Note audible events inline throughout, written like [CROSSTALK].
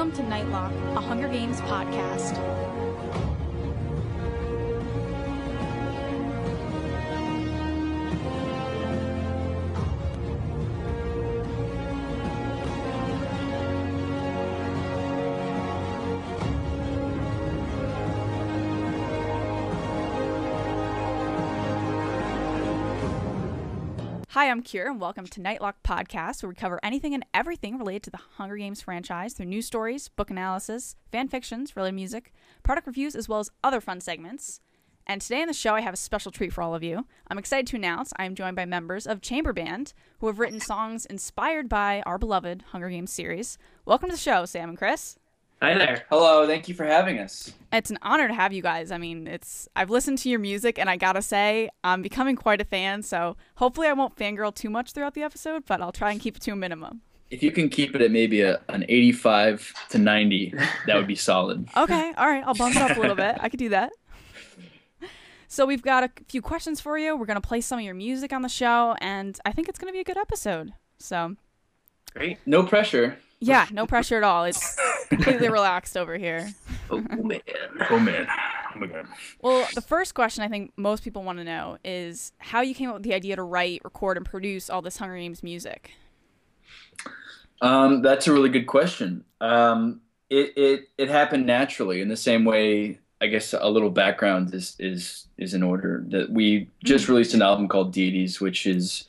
Welcome to Nightlock, a Hunger Games podcast. Hi, I'm Kira, and welcome to Nightlock Podcast, where we cover anything and everything related to the Hunger Games franchise through news stories, book analysis, fan fictions, related music, product reviews, as well as other fun segments. And today on the show, I have a special treat for all of you. I'm excited to announce I am joined by members of Chamber Band, who have written songs inspired by our beloved Hunger Games series. Welcome to the show, Sam and Chris. Hi there. Hello, thank you for having us. It's an honor to have you guys. I mean, it's I've listened to your music and I gotta say, I'm becoming quite a fan, so hopefully I won't fangirl too much throughout the episode, but I'll try and keep it to a minimum. If you can keep it at maybe a, an 85 to 90, that would be [LAUGHS] solid. Okay, all right, I'll bump it up a little bit. I could do that. So we've got a few questions for you. We're gonna play some of your music on the show, and I think it's gonna be a good episode. So Great. No pressure. Yeah, no pressure at all. It's completely [LAUGHS] relaxed over here. Oh man. Oh man. Oh my god. Well, the first question I think most people want to know is how you came up with the idea to write, record, and produce all this Hunger Games music. Um, that's a really good question. Um, it, it it happened naturally in the same way. I guess a little background is is is in order. That we just released an album called Deities, which is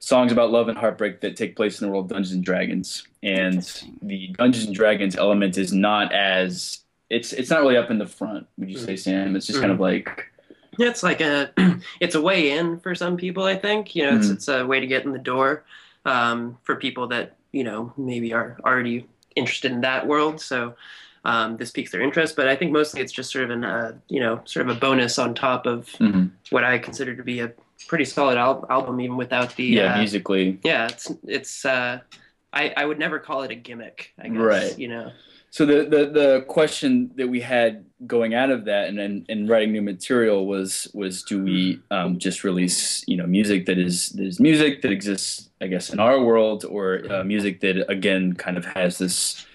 songs about love and heartbreak that take place in the world of Dungeons and Dragons. And the Dungeons and Dragons element is not as it's it's not really up in the front. Would you say, Sam? It's just kind of like Yeah, it's like a [CLEARS THROAT] it's a way in for some people. I think you know it's Mhm. it's a way to get in the door um, for people that you know maybe are already interested in that world. So um, this piques their interest. But I think mostly it's just sort of an uh, you know sort of a bonus on top of mhm. what I consider to be a pretty solid al- album, even without the yeah, uh, musically. yeah. It's it's uh, I I would never call it a gimmick. I guess Right. you know. So the, the the question that we had going out of that and and, and writing new material was was do we um, just release you know music that is that is music that exists I guess in our world or uh, music that again kind of has this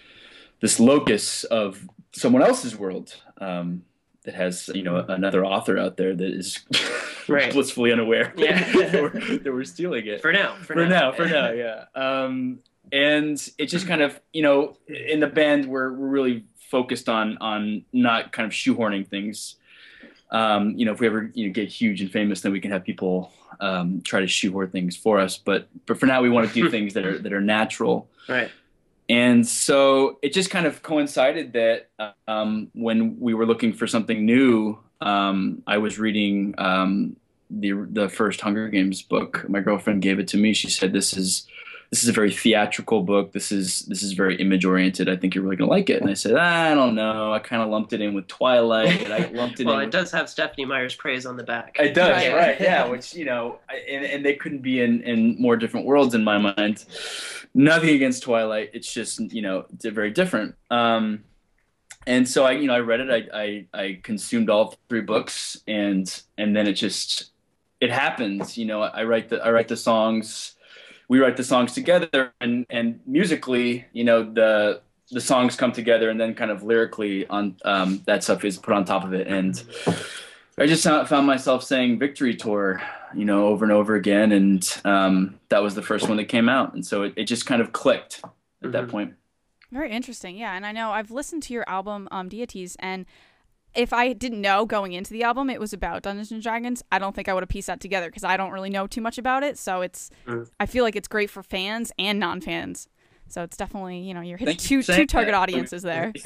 this locus of someone else's world um, that has you know another author out there that is [LAUGHS] Right. blissfully unaware Yeah. [LAUGHS] that, we're, that we're stealing it For now. For, for now, for now, yeah. Um, and it just kind of, you know, in the band, we're we're really focused on on not kind of shoehorning things. Um, you know, if we ever you know get huge and famous, then we can have people um, try to shoehorn things for us. But but for now, we want to do [LAUGHS] things that are that are natural. Right. And so it just kind of coincided that um, when we were looking for something new, um, I was reading um, the the first Hunger Games book. My girlfriend gave it to me. She said, "This is this is a very theatrical book. This is this is very image oriented. I think you're really gonna like it." And I said, "I don't know. I kind of lumped it in with Twilight. And I [LAUGHS] lumped it well, in. it with- does have Stephenie Meyer's praise on the back. it does, Right. right? Yeah, [LAUGHS] which you know, I- and, and they couldn't be in, in more different worlds in my mind. Nothing against Twilight, it's just you know, very different. Um, and so I, you know, I read it. I, I I consumed all three books, and and then it just it happens. You know, I write the I write the songs, we write the songs together, and and musically, you know, the the songs come together, and then kind of lyrically on um, that stuff is put on top of it, and. I just found found myself saying "Victory Tour," you know, over and over again, and um, that was the first one that came out, and so it, it just kind of clicked at that Mhm. point. Very interesting, yeah. And I know I've listened to your album, um, Deities, and if I didn't know going into the album it was about Dungeons and Dragons, I don't think I would have pieced that together because I don't really know too much about it. So it's, Mm. I feel like it's great for fans and non-fans. So it's definitely, you know, you're hitting Thank two for two target that. audiences there. [LAUGHS]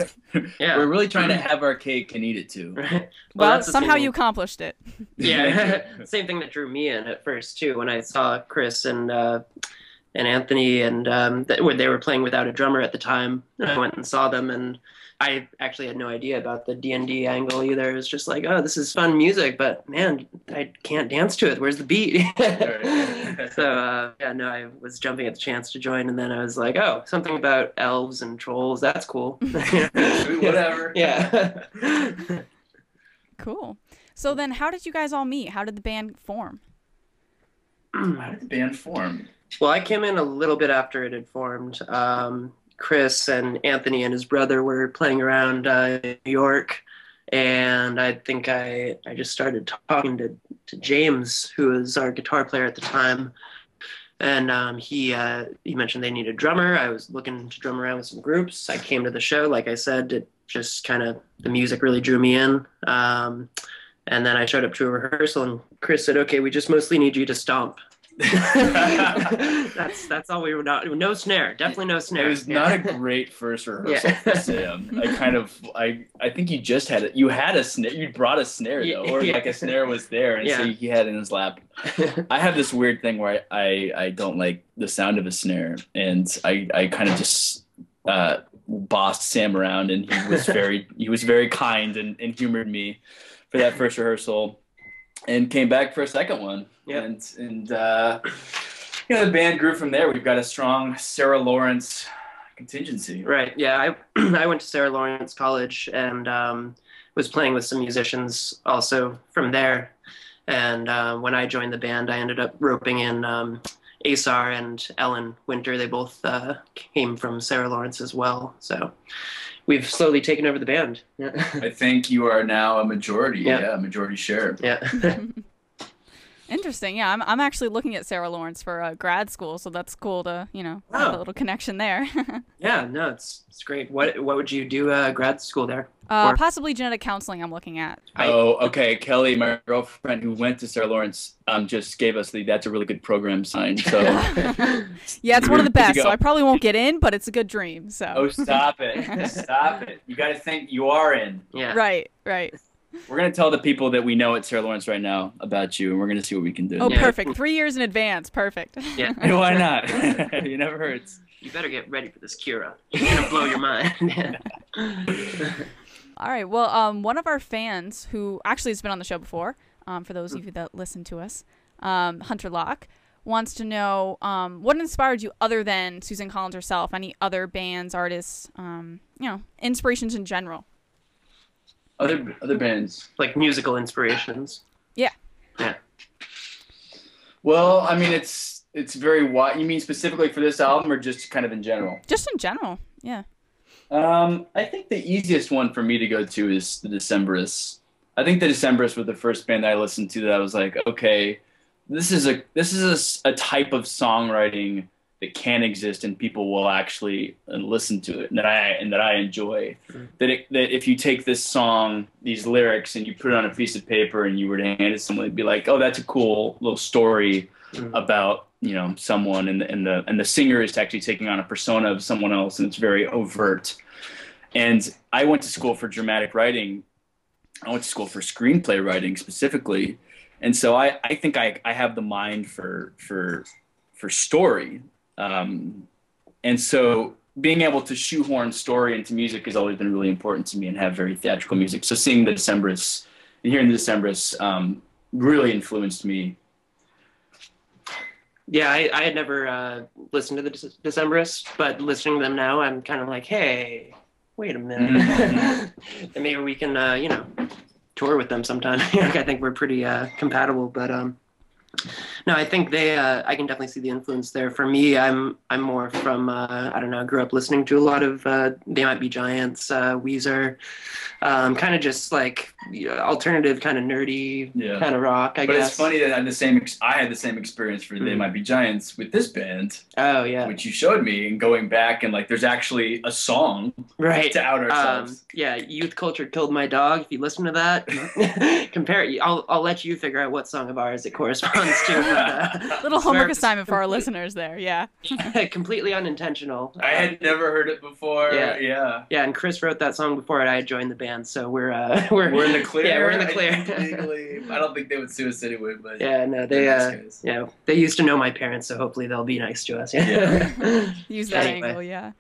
Yeah. We're really trying to [LAUGHS] have our cake and eat it too. Right. Well, somehow same- you accomplished it. [LAUGHS] Yeah, same thing that drew me in at first too. When I saw Chris and uh, and Anthony and um, th- when they were playing without a drummer at the time, I went and saw them, and I actually had no idea about the D and D angle either. It was just like, oh, this is fun music, but man, I can't dance to it. Where's the beat? [LAUGHS] So uh, yeah, no, I was jumping at the chance to join, and then I was like, oh, something about elves and trolls. That's cool. [LAUGHS] [LAUGHS] Whatever. Yeah. Cool. So then, how did you guys all meet? How did the band form? How did the band form? Well, I came in a little bit after it had formed. Um, Chris and Anthony and his brother were playing around uh, New York, and I think I I just started talking to to James, who was our guitar player at the time, and um, he uh, he mentioned they needed a drummer. I was looking to drum around with some groups. I came to the show, like I said, it just kind of the music really drew me in. Um, and then I showed up to a rehearsal, and Chris said, "Okay, we just mostly need you to stomp." [LAUGHS] that's that's all we were not. No snare, definitely no snare. It was not a great first rehearsal Yeah. for Sam. I kind of, I, I think you just had it. You had a snare. You brought a snare though, or Yeah. like a snare was there, and so he had it in his lap. [LAUGHS] I have this weird thing where I, I, I don't like the sound of a snare, and I, I kind of just uh, bossed Sam around, and he was very, he was very kind and, and humored me for that first rehearsal, and came back for a second one. Yep. And and uh, you know the band grew from there. We've got a strong Sarah Lawrence contingency. Right. Yeah. I [CLEARS THROAT] I went to Sarah Lawrence College and um, was playing with some musicians also from there. And uh, when I joined the band, I ended up roping in um, Asar and Ellen Winter. They both uh, came from Sarah Lawrence as well. So we've slowly taken over the band. Yeah. I think you are now a majority. Yeah. Yeah, majority share. yeah. [LAUGHS] Interesting. Yeah, I'm I'm actually looking at Sarah Lawrence for uh, grad school, so that's cool to you know have a Oh. little connection there. [LAUGHS] yeah. No, it's it's great. What what would you do uh, grad school there? uh, possibly genetic counseling. I'm looking at. Oh, okay. Kelly, my girlfriend who went to Sarah Lawrence, um, just gave us the "That's a really good program" sign. So, [LAUGHS] Yeah, it's one of the best. So. I probably won't get in, but it's a good dream. So. oh, stop it, [LAUGHS] stop it! You got to think you are in. yeah. Right. Right. We're gonna tell the people that we know at Sarah Lawrence right now about you, and we're gonna see what we can do. Oh, Yeah. perfect. Three years in advance. Perfect. Yeah. [LAUGHS] Why not? [LAUGHS] it never hurts. You better get ready for this Kira. It's gonna blow your mind. [LAUGHS] All right. Well, um, one of our fans who actually has been on the show before, um, for those of you that listen to us, um, Hunter Locke, wants to know um, what inspired you other than Suzanne Collins herself, any other bands, artists, um, you know, inspirations in general. Other other bands. like musical inspirations. Yeah. Yeah. Well, I mean, it's it's very wide. You mean specifically for this album, or just kind of in general? Just in general. Yeah. Um, I think the easiest one for me to go to is the Decemberists. I think the Decemberists were the first band that I listened to that I was like, okay, this is a this is a type of songwriting that can exist and people will actually listen to it and that I and that I enjoy. Mhm. That it, that if you take this song, these lyrics, and you put it on a piece of paper and you were to hand it to someone, it'd be like, oh, that's a cool little story Mhm. about you know someone and the, and the and the singer is actually taking on a persona of someone else and it's very overt and i went to school for dramatic writing i went to school for screenplay writing specifically and so i i think i i have the mind for for for story um and so being able to shoehorn story into music has always been really important to me and have very theatrical music so seeing the decemberists and hearing the decemberists um really influenced me Yeah, I, I had never uh, listened to the Dec- Decemberists, but listening to them now, I'm kind of like, hey, wait a minute, Mhm. [LAUGHS] and maybe we can, uh, you know, tour with them sometime. [LAUGHS] like, I think we're pretty uh, compatible, but um, no, I think they, uh, I can definitely see the influence there. For me, I'm, I'm more from, uh, I don't know, I grew up listening to a lot of uh, They Might Be Giants, uh, Weezer, um, kind of just like you know, alternative, kind of nerdy, Yeah. kind of rock. I but guess. it's funny that I had the same. Ex- I had the same experience for They Mm. Might Be Giants with this band, Oh yeah, which you showed me, and going back and like, there's actually a song right. to out Um, ourselves. yeah, youth culture killed my dog. If you listen to that, [LAUGHS] compare it. I'll I'll let you figure out what song of ours it corresponds to. but, uh, [LAUGHS] Little homework swear- assignment for our listeners there. Yeah. [LAUGHS] [LAUGHS] completely unintentional. I had never heard it before. Yeah. Yeah, Yeah, and Chris wrote that song before I had joined the band, so we're uh we're we're in the clear. Yeah, we're in the clear. think legally, I don't think they would sue us anyway, but Yeah, no, they they're uh nice yeah they used to know my parents, so hopefully they'll be nice to us. Yeah. Use that Anyway. angle. Yeah.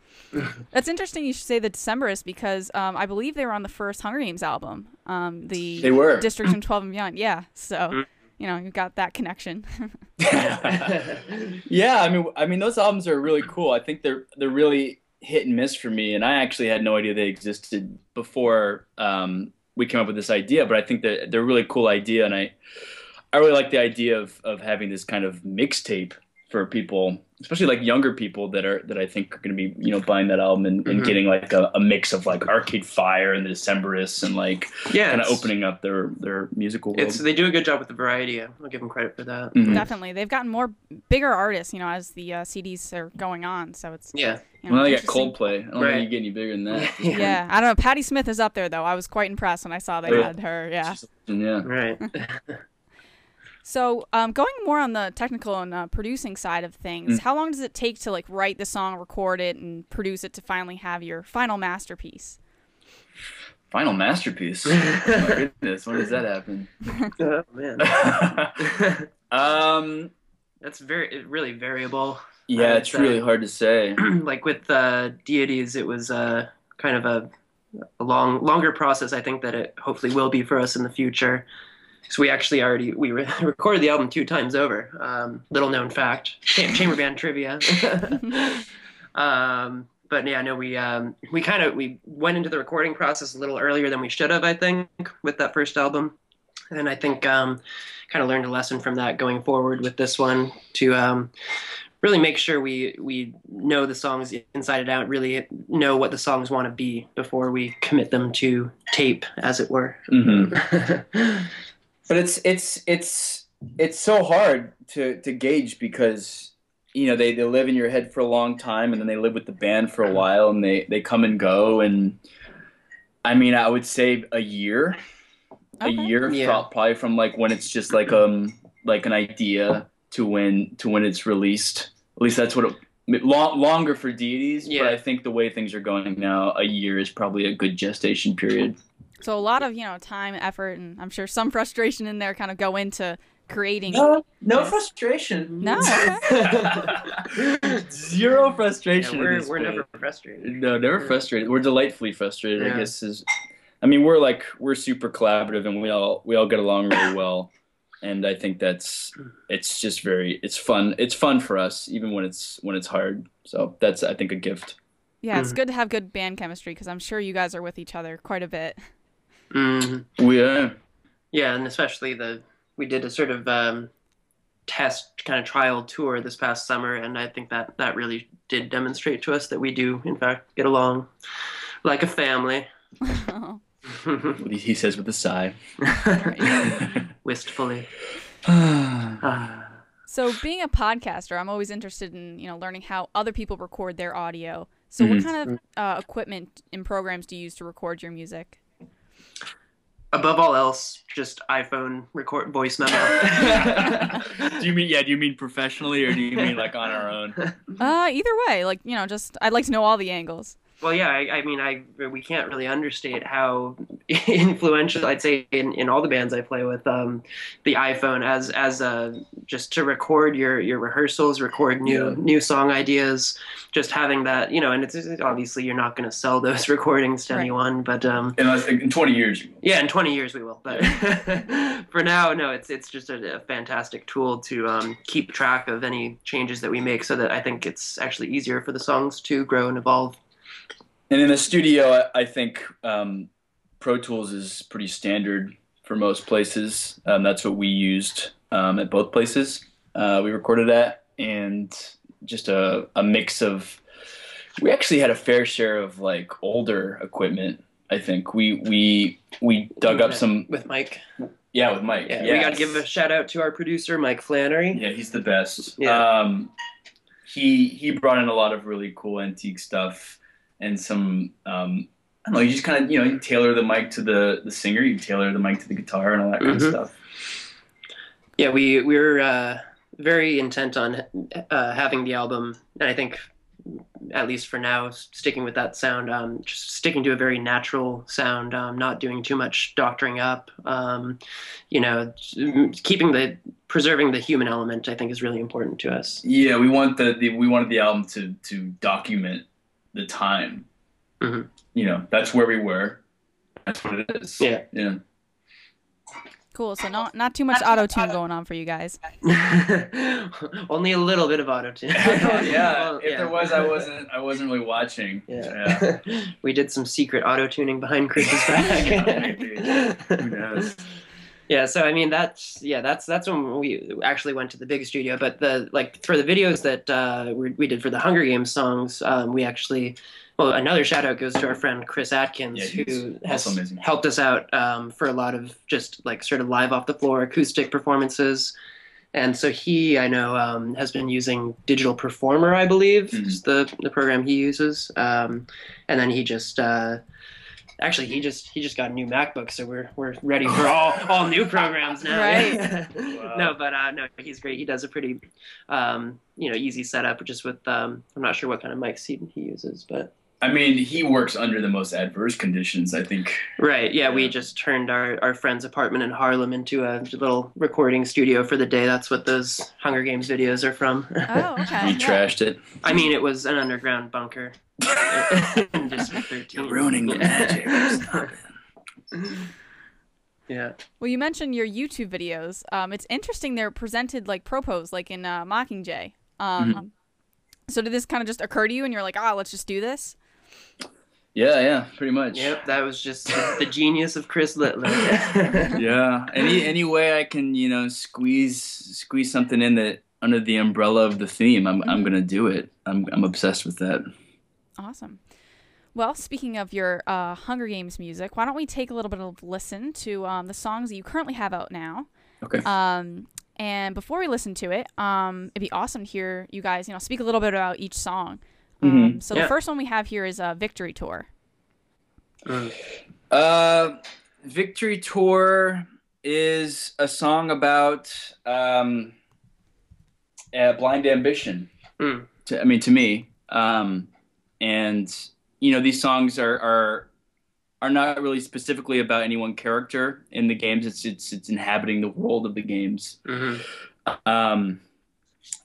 That's interesting. You should say the Decemberists because um, I believe they were on the first Hunger Games album. Um, the they were. District from 12 and Beyond. Yeah. So, Mm. You know, you've got that connection. [LAUGHS] yeah, I mean, I mean, those albums are really cool. I think they're they're really hit and miss for me, and I actually had no idea they existed before um, we came up with this idea. But I think that they're a really cool idea, and I I really like the idea of of having this kind of mixtape for people, especially like younger people that are that I think are going to be you know buying that album and, and Mhm. getting like a, a mix of like Arcade Fire and the Decemberists and like Yeah, kind of opening up their their musical world. It's they do a good job with the variety. I'll give them credit for that. Mhm. Definitely, they've gotten more bigger artists, you know, as the uh, CDs are going on. So it's Yeah, you know, Well, they got. Coldplay. I don't Right. think you get any bigger than that. [LAUGHS] Yeah, I don't know. Patti Smith is up there though. I was quite impressed when I saw they Yeah. had her. Yeah. yeah. right. [LAUGHS] [LAUGHS] So, um, going more on the technical and uh, producing side of things, Mm. how long does it take to like write the song, record it, and produce it to finally have your final masterpiece? Final masterpiece. [LAUGHS] oh my goodness, when does that happen? [LAUGHS] oh man, [LAUGHS] um, that's very really variable. yeah, it's say. really hard to say. [CLEARS THROAT] like with uh, deities, it was uh, kind of a, a long, longer process. I think that it hopefully will be for us in the future. So we actually already we re- [LAUGHS] recorded the album two times over. Um, little known fact, Cham- chamber band trivia. [LAUGHS] um, but yeah, no, we um, we kind of we went into the recording process a little earlier than we should have. I think with that first album, and I think um, kind of learned a lesson from that going forward with this one to um, really make sure we we know the songs inside and out, really know what the songs want to be before we commit them to tape, as it were. hmm [LAUGHS] but it's it's it's it's so hard to to gauge because you know they, they live in your head for a long time and then they live with the band for a while and they they come and go and i mean i would say a year a year Yeah. probably from like when it's just like um like an idea to when to when it's released at least that's what it long, longer for deities Yeah. but i think the way things are going now a year is probably a good gestation period So a lot of you know time, effort, and I'm sure some [LAUGHS] frustration in there kind of go into creating. No, no Yes. frustration. No, [LAUGHS] [LAUGHS] Zero frustration. in we're we're band. never frustrated. No, never frustrated. We're delightfully frustrated. Yeah. I guess is. I mean, we're like we're super collaborative, and we all we all get along really [COUGHS] well. And I think that's it's just very it's fun. It's fun for us, even when it's when it's hard. So that's I think a gift. yeah, it's Mhm. good to have good band chemistry because I'm sure you guys are with each other quite a bit. Mhm. We uh, Yeah, and especially the we did a sort of um, test kind of trial tour this past summer, and I think that that really did demonstrate to us that we do in fact get along like a family. [LAUGHS] [LAUGHS] he says with a sigh. [LAUGHS] Wistfully. [SIGHS] [SIGHS] So being a podcaster, I'm always interested in you know learning how other people record their audio. So what Mhm. kind of uh, equipment and programs do you use to record your music? Above all else, just iPhone record voice memo. [LAUGHS] do you mean yeah? Do you mean professionally, or do you mean like on our own? [LAUGHS] Uh, either way, like you know, just I'd like to know all the angles. Well, yeah, I, I mean, I we can't really understate how [LAUGHS] influential I'd say in, in all the bands I play with. Um, the iPhone as as a just to record your your rehearsals, record new Yeah. new song ideas, just having that, you know, and it's it's- obviously you're not going to sell those [LAUGHS] recordings to Right. anyone, but um, Unless in twenty years. yeah, in 20 years we will. But [LAUGHS] for now, no, it's it's just a, a fantastic tool to um, keep track of any changes that we make, so that I think it's actually easier for the songs to grow and evolve. And in the studio, I, I think um, Pro Tools is pretty standard for most places. Um, that's what we used um, at both places uh, we recorded at, and just a, a mix of. We actually had a fair share of like older equipment. I think we we we dug up some with Mike. yeah with Mike. Yeah, we got to give a shout out to our producer Mike Flannery. Yeah, he's the best. Yeah. Um, he he brought in a lot of really cool antique stuff and some um, I don't know. You just kind of you know you tailor the mic to the the singer, you tailor the mic to the guitar, and all that kind Mhm. of stuff. Yeah, we we were uh, very intent on uh, having the album, and I think at least for now, sticking with that sound, um, just sticking to a very natural sound, um, not doing too much doctoring up. Um, you know, keeping the preserving the human element, I think, is really important to us. Yeah, we want the, the we wanted the album to to document the time. Mhm. You know, that's where we were. That's what it is. Yeah. Yeah. Cool. So not not too much auto tune going on for you guys. [LAUGHS] Only a little bit of auto tune. [LAUGHS] yeah. Well, If there was, I wasn't. I wasn't really watching. Yeah. [LAUGHS] we did some secret auto tuning behind Chris's back. Maybe. Who knows? Yeah, so I mean that's yeah that's that's when we actually went to the big studio. But the like for the videos that uh, we, we did for the Hunger Games songs, um, we actually well another shout out goes to our friend Chris Atkins Yeah, who has amazing. helped us out um, for a lot of just like sort of live off the floor acoustic performances. And so he, I know, um, has been using Digital Performer, I believe, Mhm. is the the program he uses. Um, and then he just uh, actually he just he just got a new MacBook, so we're we're ready for [LAUGHS] all all new programs now. Right. [LAUGHS] No, but uh, no, he's great. He does a pretty um, you know easy setup, just with um, I'm not sure what kind of mics he he uses, but I mean, he works under the most adverse conditions. I think. right, yeah, we just turned our our friend's apartment in Harlem into a little recording studio for the day. That's what those Hunger Games videos are from. Oh, [LAUGHS] okay. He yeah. trashed it. I mean, it was an underground bunker. [LAUGHS] in District 13. You're ruining the magic. [LAUGHS] Stop yeah. Well, you mentioned your YouTube videos. Um, it's interesting they're presented like propos, like in uh, Mockingjay. Um, Mm-hmm. So did this kind of just occur to you, and you're like, ah, let's just do this? Yeah, yeah, pretty much. Yep, that was just the genius of Chris Littler. [LAUGHS] Yeah. Any any way I can you know squeeze squeeze something in that under the umbrella of the theme, I'm I'm gonna do it. I'm I'm obsessed with that. Awesome. Well, speaking of your uh, Hunger Games music, why don't we take a little bit of listen to um, the songs that you currently have out now? Okay. Um, and before we listen to it, um, it'd be awesome to hear you guys, you know, speak a little bit about each song. Um, Mhm. so Yeah. the first one we have here is a Victory Tour. Mm. Uh, Victory Tour is a song about um, uh, blind ambition. Mm. To, I mean, to me, um, and you know, these songs are are are not really specifically about any one character in the games. It's it's it's inhabiting the world of the games. Mhm. Um,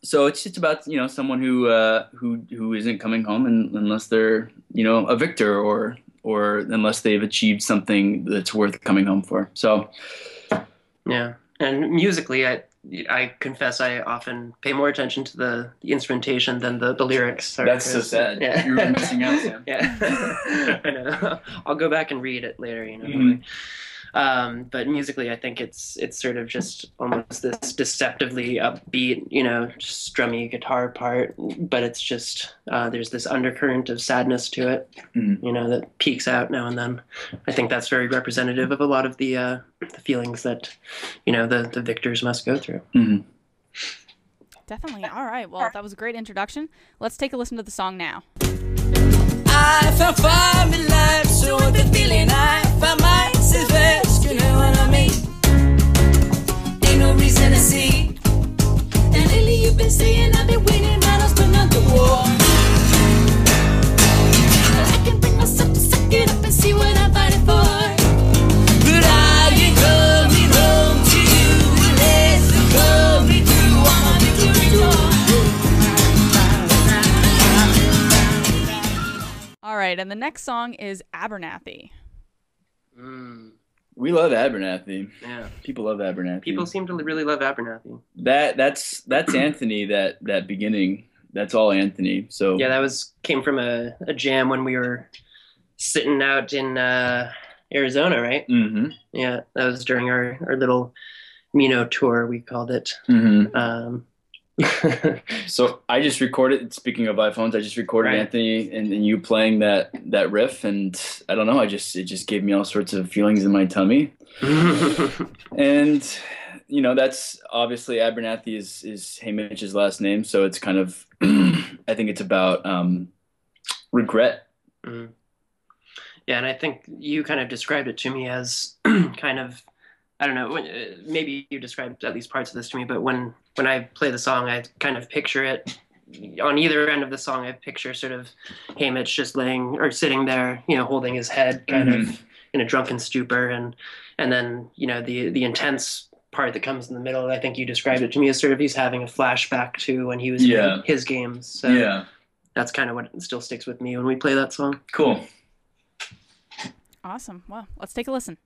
so it's just about you know someone who uh, who who isn't coming home and, unless they're you know a victor or or unless they've achieved something that's worth coming home for. So Yeah. And musically, I I confess I often pay more attention to the, the instrumentation than the, the lyrics. Sorry, That's so sad. Yeah. You're missing out, Sam. [LAUGHS] Yeah. [LAUGHS] I know. I'll go back and read it later, you know. Mhm. Um, but musically, I think it's it's sort of just almost this deceptively upbeat, you know, strummy guitar part. But it's just uh, there's this undercurrent of sadness to it, Mhm. you know, that peaks out now and then. I think that's very representative of a lot of the uh, the feelings that, you know, the the victors must go through. mhm. Definitely. All right. Well, that was a great introduction. Let's take a listen to the song now. I found fun in life, so the feeling I myself best, you know what I mean? Ain't no reason to see. And lately you've been saying I've been winning battles, but not the war. I can bring myself to suck it up and see what I'm fighting for. But I ain't coming home to you unless you me my. All right. And the next song is Abernathy. Mm, We love Abernathy. yeah, People love Abernathy. people seem to really love Abernathy. that that's that's Anthony. That that beginning. That's all Anthony. So Yeah, that was came from a, a jam when we were sitting out in uh, Arizona, right? hmm Yeah, that was during our, our little Mino tour, we called it. hmm Um, [LAUGHS] So I just recorded. Speaking of iPhones, I just recorded Right. Anthony and, and you playing that that riff, and I don't know. I just it just gave me all sorts of feelings in my tummy, [LAUGHS] and you know that's obviously Abernathy is is Haymitch's last name, so it's kind of [CLEARS THROAT] I think it's about um, regret. Mhm. Yeah, and I think you kind of described it to me as [CLEARS THROAT] kind of, I don't know, when, uh, maybe you described at least parts of this to me, but when when I play the song, I kind of picture it on either end of the song. I picture sort of Haymitch just laying or sitting there, you know, holding his head, kind of in a drunken stupor, and and then you know the the intense part that comes in the middle. I think you described it to me as sort of he's having a flashback to when he was Yeah. in his games. So yeah, that's kind of what still sticks with me when we play that song. cool. Awesome. Well, let's take a listen.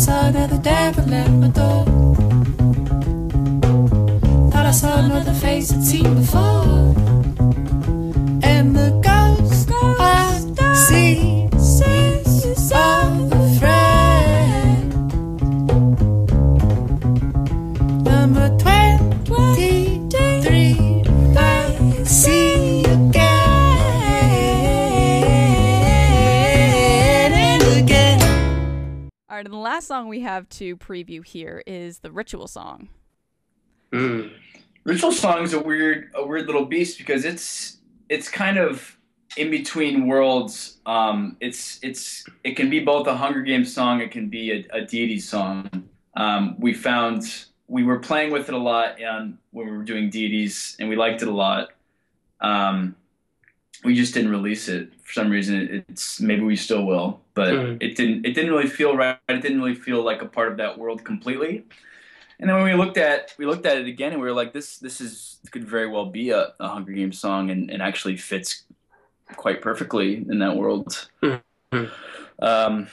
Saw another devil at my door. Thought I saw another face I'd seen before. Last song we have to preview here is the ritual song. Mm. Ritual song is a weird, a weird little beast because it's it's kind of in between worlds. Um, it's it's it can be both a Hunger Games song, it can be a, a deity song. Um, we found we were playing with it a lot and when we were doing deities, and we liked it a lot. Um, we just didn't release it for some reason. It's maybe we still will, but Mhm. it didn't. It didn't really feel right. It didn't really feel like a part of that world completely. And then when we looked at we looked at it again, and we were like, this this is could very well be a, a Hunger Games song, and, and actually fits quite perfectly in that world. Mhm. Um,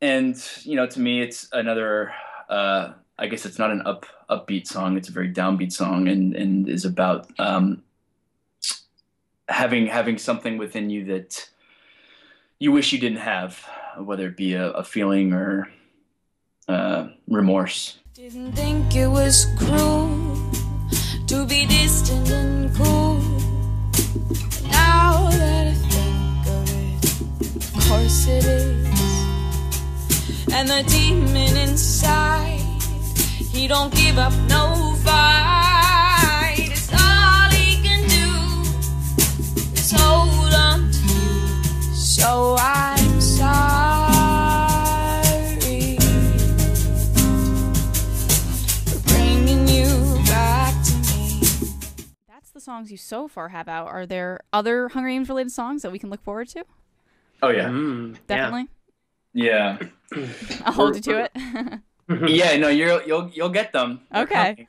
and you know, to me, it's another. Uh, I guess it's not an up upbeat song. It's a very downbeat song, and and is about um, having having something within you that you wish you didn't have, whether it be a, a feeling or uh, remorse. Didn't think it was cruel to be distant and cool. Now that I think of it, of course it is. And the demon inside, he don't give up no so far have out. Are there other Hunger Games related songs that we can look forward to? Oh yeah, Mm. Definitely. yeah, [COUGHS] I'll hold you to it. [LAUGHS] yeah. No, you're, you'll you'll get them. They're Okay.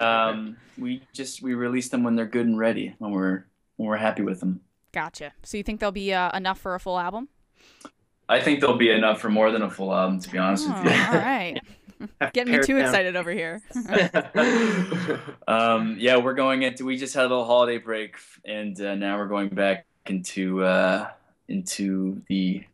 um, we just we release them when they're good and ready, when we're when we're happy with them. gotcha. So you think there'll be uh, enough for a full album? I think they'll be enough for more than a full album, to be honest Oh, with you. all right. [LAUGHS] [LAUGHS] Getting me too down. excited over here. [LAUGHS] Um, yeah, we're going into. We just had a little holiday break, and uh, now we're going back into uh, into the.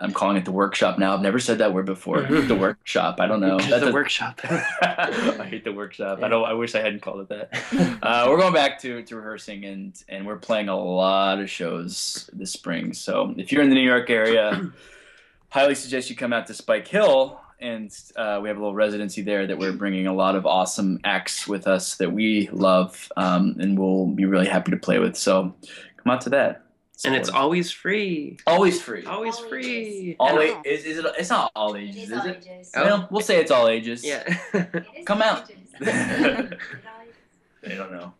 I'm calling it the workshop now. I've never said that word before. The [LAUGHS] workshop. I don't know. That's That's the a- workshop. I hate the workshop. I don't. I wish I hadn't called it that. Uh, we're going back to, to rehearsing and and we're playing a lot of shows this spring. So if you're in the New York area, [CLEARS THROAT] highly suggest you come out to Spike Hill. And uh, we have a little residency there that we're bringing a lot of awesome acts with us that we love, um, and we'll be really happy to play with. So come out to that. and it's always free. always free. Always All free. All And- a- is, is it? It's not all ages, It is is all it? ages. Oh. Well, we'll say it's all ages. Yeah. [LAUGHS] Come out. ages. It is all ages. [LAUGHS] They don't know.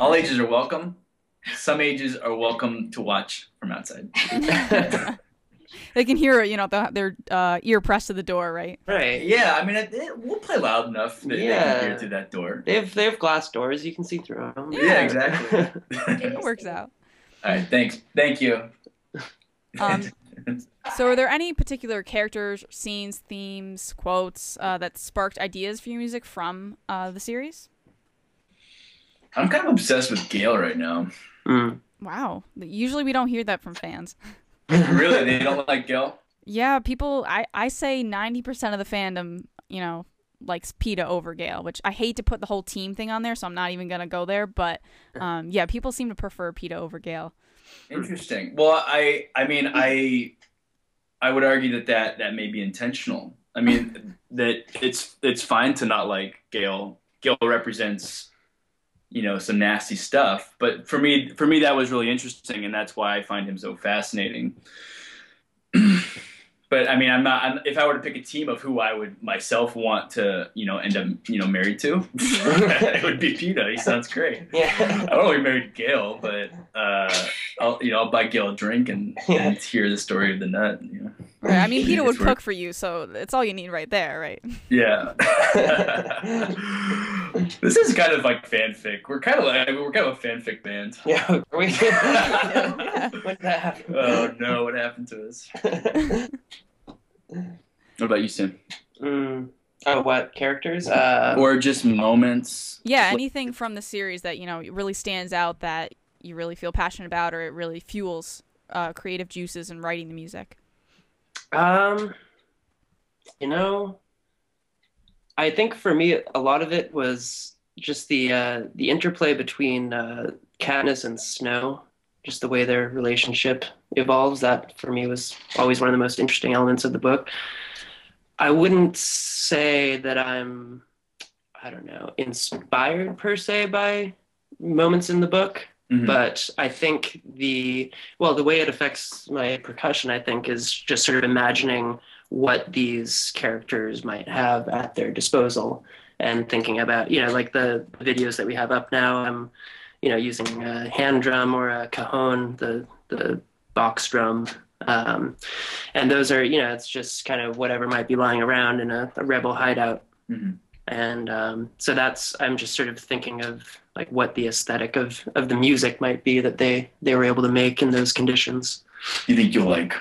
All ages are welcome. Some ages are welcome to watch from outside. [LAUGHS] they can hear it, you know, the, their uh, ear pressed to the door, right? right. Yeah, I mean, it, it, we'll play loud enough that they can hear through that door. They have they have glass doors. You can see through them. Yeah, exactly. [LAUGHS] It works [LAUGHS] out. All right, thanks. Thank you. [LAUGHS] Um, so, are there any particular characters, scenes, themes, quotes uh, that sparked ideas for your music from uh, the series? I'm kind of obsessed with Gale right now. Mm. Wow. Usually we don't hear that from fans. Really, they don't like Gale. Yeah, people, I, I say 90% of the fandom, you know, likes Peeta over Gale, which I hate to put the whole team thing on there, so I'm not even going to go there. But um, yeah, people seem to prefer Peeta over Gale. Interesting. Well, I, I mean, I, I would argue that that that may be intentional. I mean, that it's it's fine to not like Gale. Gale represents, you know, some nasty stuff. But for me, for me, that was really interesting, and that's why I find him so fascinating. [CLEARS THROAT] but I mean, I'm not. I'm, if I were to pick a team of who I would myself want to, you know, end up, you know, married to, [LAUGHS] it would be Peeta. He sounds great. Yeah. I don't really married Gale, but uh, I'll you know I'll buy Gale a drink and, and hear the story of the nut. You know? Right. I mean, Peeta [LAUGHS] would cook for you, so it's all you need right there, right? Yeah. [LAUGHS] this is kind of like fanfic. We're kind of like we're kind of a fanfic band. Yeah. [LAUGHS] We, Yeah. what happened? Oh no, what happened to us? What about you, Sam? mm. Oh, what characters? Uh, Or just moments? Yeah, anything from the series that, you know, really stands out that you really feel passionate about or it really fuels uh, creative juices in writing the music. Um, you know, I think for me, a lot of it was just the uh, the interplay between uh, Katniss and Snow, just the way their relationship evolves. That for me was always one of the most interesting elements of the book. I wouldn't say that I'm, I don't know, inspired per se by moments in the book, Mhm. but I think the, well, the way it affects my percussion, I think, is just sort of imagining what these characters might have at their disposal and thinking about, you know, like the videos that we have up now, I'm, you know, using a hand drum or a cajon, the, the box drum. Um, and those are, you know, it's just kind of whatever might be lying around in a, a rebel hideout Mhm. and um, so that's i'm just sort of thinking of like what the aesthetic of of the music might be that they they were able to make in those conditions You think you'll like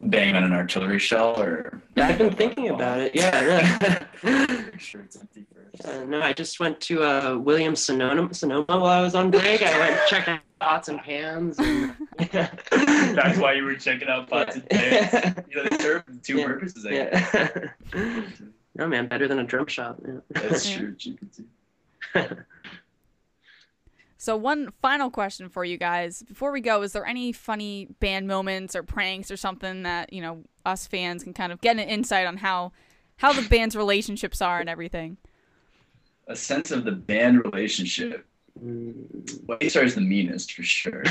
bang on an artillery shell or? i've been thinking about it yeah Make [LAUGHS] sure it's empty first. Uh, no i just went to uh, williams sonoma sonoma while i was on break i went checked out pots and pans and [LAUGHS] That's why you were checking out pots and pans. You know, they serve two Yeah. purposes. I guess. yeah. [LAUGHS] no man better than a drum shop yeah. That's Yeah. true. You can see. So one final question for you guys before we go: Is there any funny band moments or pranks or something that you know us fans can kind of get an insight on how how the band's relationships are and everything? A sense of the band relationship. Well, HR is the meanest for sure. [LAUGHS] [LAUGHS] oh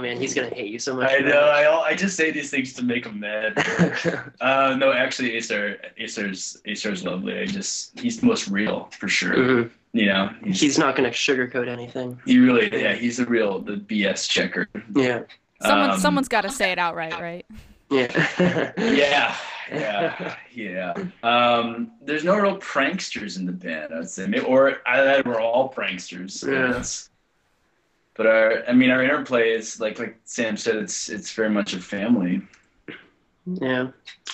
man he's gonna hate you so much I know. I I just say these things to make him mad. [LAUGHS] Uh, no, actually, Acer, Acer's Acer's lovely. I just he's the most real for sure. Mhm. You know, he's, He's not going to sugarcoat anything. he really yeah he's the real the BS checker. Yeah. Someone Um, someone's got to say it outright, right? Yeah. [LAUGHS] Yeah, yeah, yeah. Um, there's no real pranksters in the band, I'd say, Maybe- or I, we're all pranksters. Yeah. But our, I mean, our interplay is like like Sam said, it's it's very much a family. Yeah.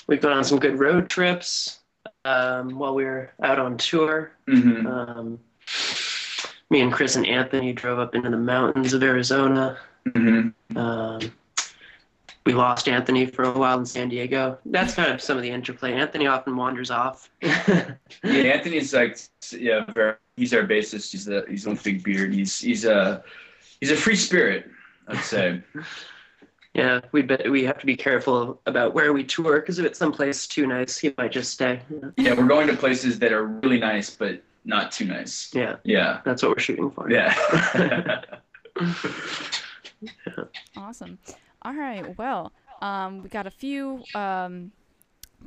We've gone on some good road trips um, while we were out on tour. hmm Um, me and Chris and Anthony drove up into the mountains of Arizona. hmm Um, we lost Anthony for a while in San Diego. That's kind of some of the interplay. Anthony often wanders off. [LAUGHS] Yeah, Anthony's like yeah, he's our bassist. He's the he's one big beard. He's he's a he's a free spirit, I'd say. [LAUGHS] yeah, we be, we have to be careful about where we tour because if it's someplace too nice, he might just stay. yeah, we're going to places that are really nice, but not too nice. Yeah, Yeah, that's what we're shooting for. yeah. [LAUGHS] Awesome. All right. Well, um, we got a few um,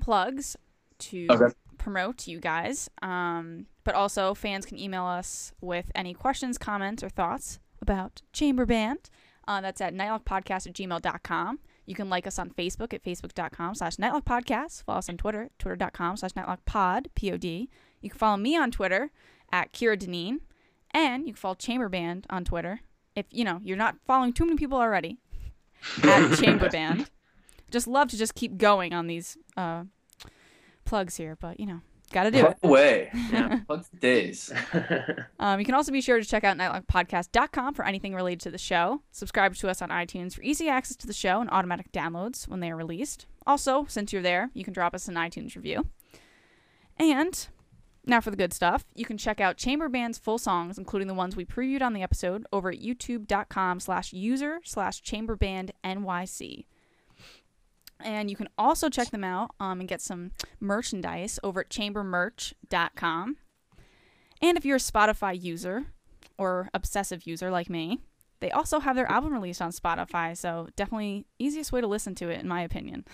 plugs to Okay. promote you guys. Um, but also, fans can email us with any questions, comments, or thoughts about Chamber Band. Uh, that's at nightlockpodcast at gmail.com. You can like us on Facebook at facebook.com slash nightlockpodcast. Follow us on Twitter at twitter.com slash nightlockpod, P-O-D. You can follow me on Twitter at Kira Deneen. And you can follow Chamber Band on Twitter. If, you know, you're not following too many people already [LAUGHS] at Chamber Band. Just love to just keep going on these uh, plugs here, but, you know, gotta do it. Plug away. Yeah. [LAUGHS] Plug the days. [LAUGHS] Um, you can also be sure to check out nightlockpodcast.com for anything related to the show. Subscribe to us on iTunes for easy access to the show and automatic downloads when they are released. Also, since you're there, you can drop us an iTunes review. And now for the good stuff. You can check out Chamber Band's full songs, including the ones we previewed on the episode, over at youtube.com slash user slash chamberbandnyc. And you can also check them out um, and get some merchandise over at chambermerch.com. And if you're a Spotify user or obsessive user like me, they also have their album released on Spotify, so definitely easiest way to listen to it in my opinion.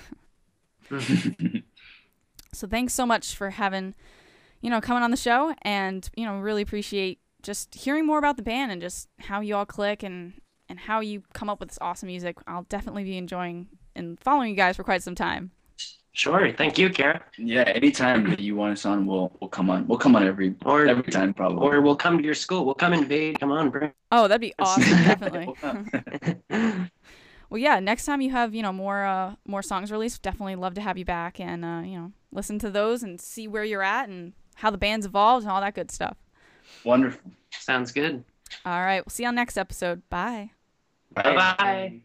[LAUGHS] so thanks so much for having, you know, coming on the show and, you know, really appreciate just hearing more about the band and just how you all click and and how you come up with this awesome music. I'll definitely be enjoying and following you guys for quite some time. sure. Thank you, Kara. yeah, anytime that you want us on, we'll we'll come on. We'll come on every Or every time probably. or we'll come to your school. We'll come invade. Come on, bro. Oh, that'd be [LAUGHS] awesome, definitely. We'll come. [LAUGHS] Well, yeah. Next time you have you know more uh, more songs released, definitely love to have you back and uh, you know listen to those and see where you're at and how the band's evolved and all that good stuff. Wonderful. Sounds good. All right, we'll see you on next episode. Bye. Bye bye.